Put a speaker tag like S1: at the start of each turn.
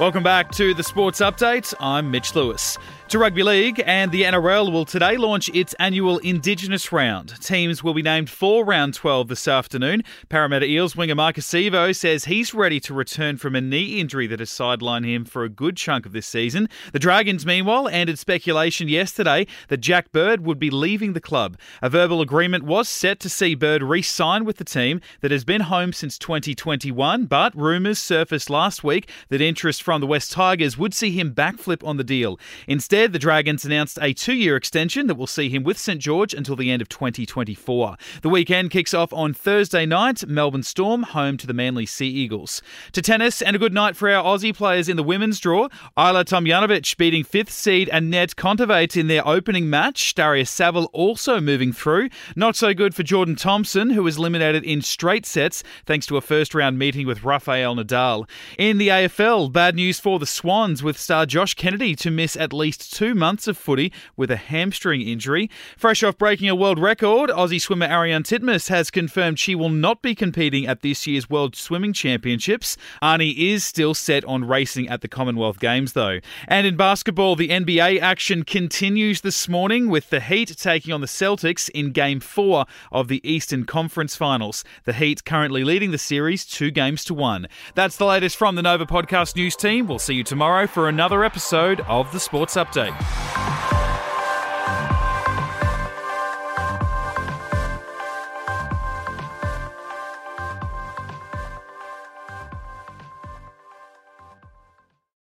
S1: Welcome back to the Sports Update. I'm Mitch Lewis. To rugby league, and the NRL will today launch its annual Indigenous round. Teams will be named for round 12 this afternoon. Parramatta Eels winger Marcus Sivo says he's ready to return from a knee injury that has sidelined him for a good chunk of this season. The Dragons, meanwhile, ended speculation yesterday that Jack Bird would be leaving the club. A verbal agreement was set to see Bird re sign with the team that has been home since 2021, but rumours surfaced last week that interest from the West Tigers would see him backflip on the deal. Instead, the Dragons announced a two year extension that will see him with St George until the end of 2024. The weekend kicks off on Thursday night, Melbourne Storm home to the Manly Sea Eagles. To tennis, and a good night for our Aussie players in the women's draw. Ajla Tomljanovic beating fifth seed Anett Kontaveit in their opening match. Daria Saville also moving through. Not so good for Jordan Thompson, who was eliminated in straight sets thanks to a first round meeting with Rafael Nadal. In the AFL, bad news for the Swans with star Josh Kennedy to miss at least two months of footy with a hamstring injury. Fresh off breaking a world record, Aussie swimmer Ariarne Titmus has confirmed she will not be competing at this year's World Swimming Championships. Arnie is still set on racing at the Commonwealth Games, though. And in basketball, the NBA action continues this morning with the Heat taking on the Celtics in Game 4 of the Eastern Conference Finals. The Heat currently leading the series two games to one. That's the latest from the Nova Podcast News team. We'll see you tomorrow for another episode of the Sports Update.